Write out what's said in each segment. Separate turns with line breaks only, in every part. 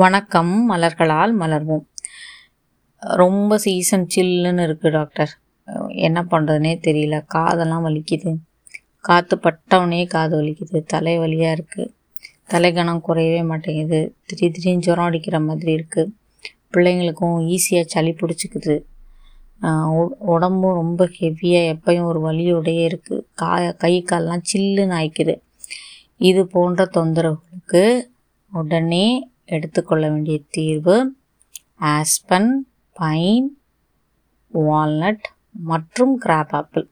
வணக்கம் மலர்களால் மலர்வோம். ரொம்ப சீசன் சில்லுன்னு இருக்குது டாக்டர் என்ன பண்ணுறதுனே தெரியல. காதெல்லாம் வலிக்குது. காற்று பட்டவுனே காது வலிக்குது. தலை வலியாக இருக்குது தலைகணம் குறையவே மாட்டேங்குது. திடீர் திடீர்னு ஜுரம் அடிக்கிற மாதிரி இருக்குது பிள்ளைங்களுக்கும் ஈஸியாக சளி பிடிச்சிக்குது. உடம்பும் ரொம்ப ஹெவியாக எப்பயும் ஒரு வலியோடையே இருக்குது காய கை கால்லாம் சில்லுன்னு ஆயிக்குது. இது போன்ற தொந்தரவுகளுக்கு உடனே எடுத்துக்கொள்ள வேண்டிய தீர்வு ஆஸ்பன் பைன் வால்நட் மற்றும் கிராப் ஆப்பிள்.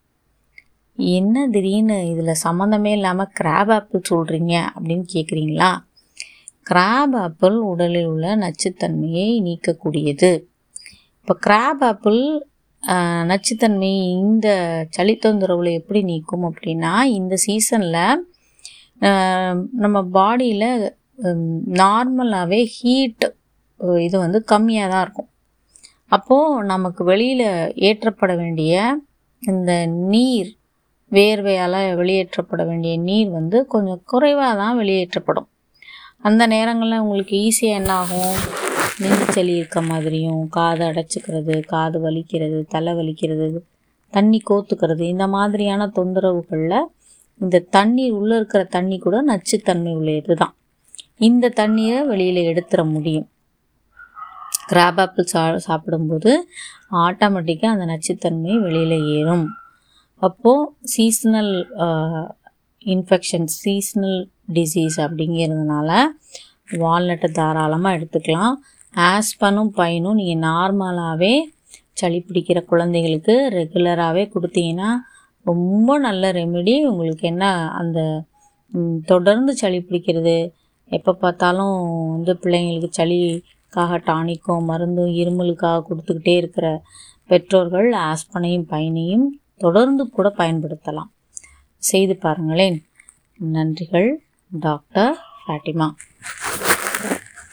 என்ன திடீர்னு இதில் சம்மந்தமே இல்லாமல் கிராப் ஆப்பிள் சொல்கிறீங்க அப்படின்னு கேட்குறீங்களா கிராப் ஆப்பிள் உடலில் உள்ள நச்சுத்தன்மையை நீக்கக்கூடியது. இப்போ கிராப் ஆப்பிள் நச்சுத்தன்மை இந்த சளி தொந்தரவில் எப்படி நீக்கும் அப்படின்னா இந்த சீசனில் நம்ம பாடியில் நார்மலாகவே ஹீட் இது வந்து கம்மியாக தான் இருக்கும். அப்போது நமக்கு வெளியில் ஏற்றப்பட வேண்டிய இந்த நீர் வேர்வையால் வெளியேற்றப்பட வேண்டிய நீர் வந்து கொஞ்சம் குறைவாக தான் வெளியேற்றப்படும். அந்த நேரங்களில் உங்களுக்கு ஈஸியாக என்ன ஆகும்? இருக்க மாதிரியும் காது அடைச்சிக்கிறது காது வலிக்கிறது தலை வலிக்கிறது தண்ணி கோத்துக்கிறது இந்த மாதிரியான தொந்தரவுகளில் இந்த தண்ணீர் உள்ளே இருக்கிற தண்ணி கூட நச்சுத்தன்மை உள்ளது தான் இந்த தண்ணியை வெளியில் எடுத்துட முடியும். கிராப் ஆப்பிள் சா சாப்பிடும்போது ஆட்டோமேட்டிக்காக அந்த நச்சுத்தன்மை வெளியில் ஏறும். அப்போது சீசனல் இன்ஃபெக்ஷன் சீசனல் டிசீஸ் அப்படிங்கிறதுனால வால்நட்டை தாராளமாக எடுத்துக்கலாம். ஆஸ்பனும் பைனும் நீங்கள் நார்மலாகவே சளி பிடிக்கிற குழந்தைகளுக்கு ரெகுலராகவே கொடுத்தீங்கன்னா ரொம்ப நல்ல ரெமெடி உங்களுக்கு என்ன அந்த தொடர்ந்து சளி பிடிக்கிறது எப்போ பார்த்தாலும் வந்து பிள்ளைங்களுக்கு சளிக்காக டானிக்கும் மருந்தும் இருமலுக்காக கொடுத்துக்கிட்டே இருக்கிற பெற்றோர்கள் ஆஸ்பனையும் பயனையும் தொடர்ந்து கூட பயன்படுத்தலாம். செய்து பாருங்களேன். நன்றிகள் டாக்டர் ஃபாட்டிமா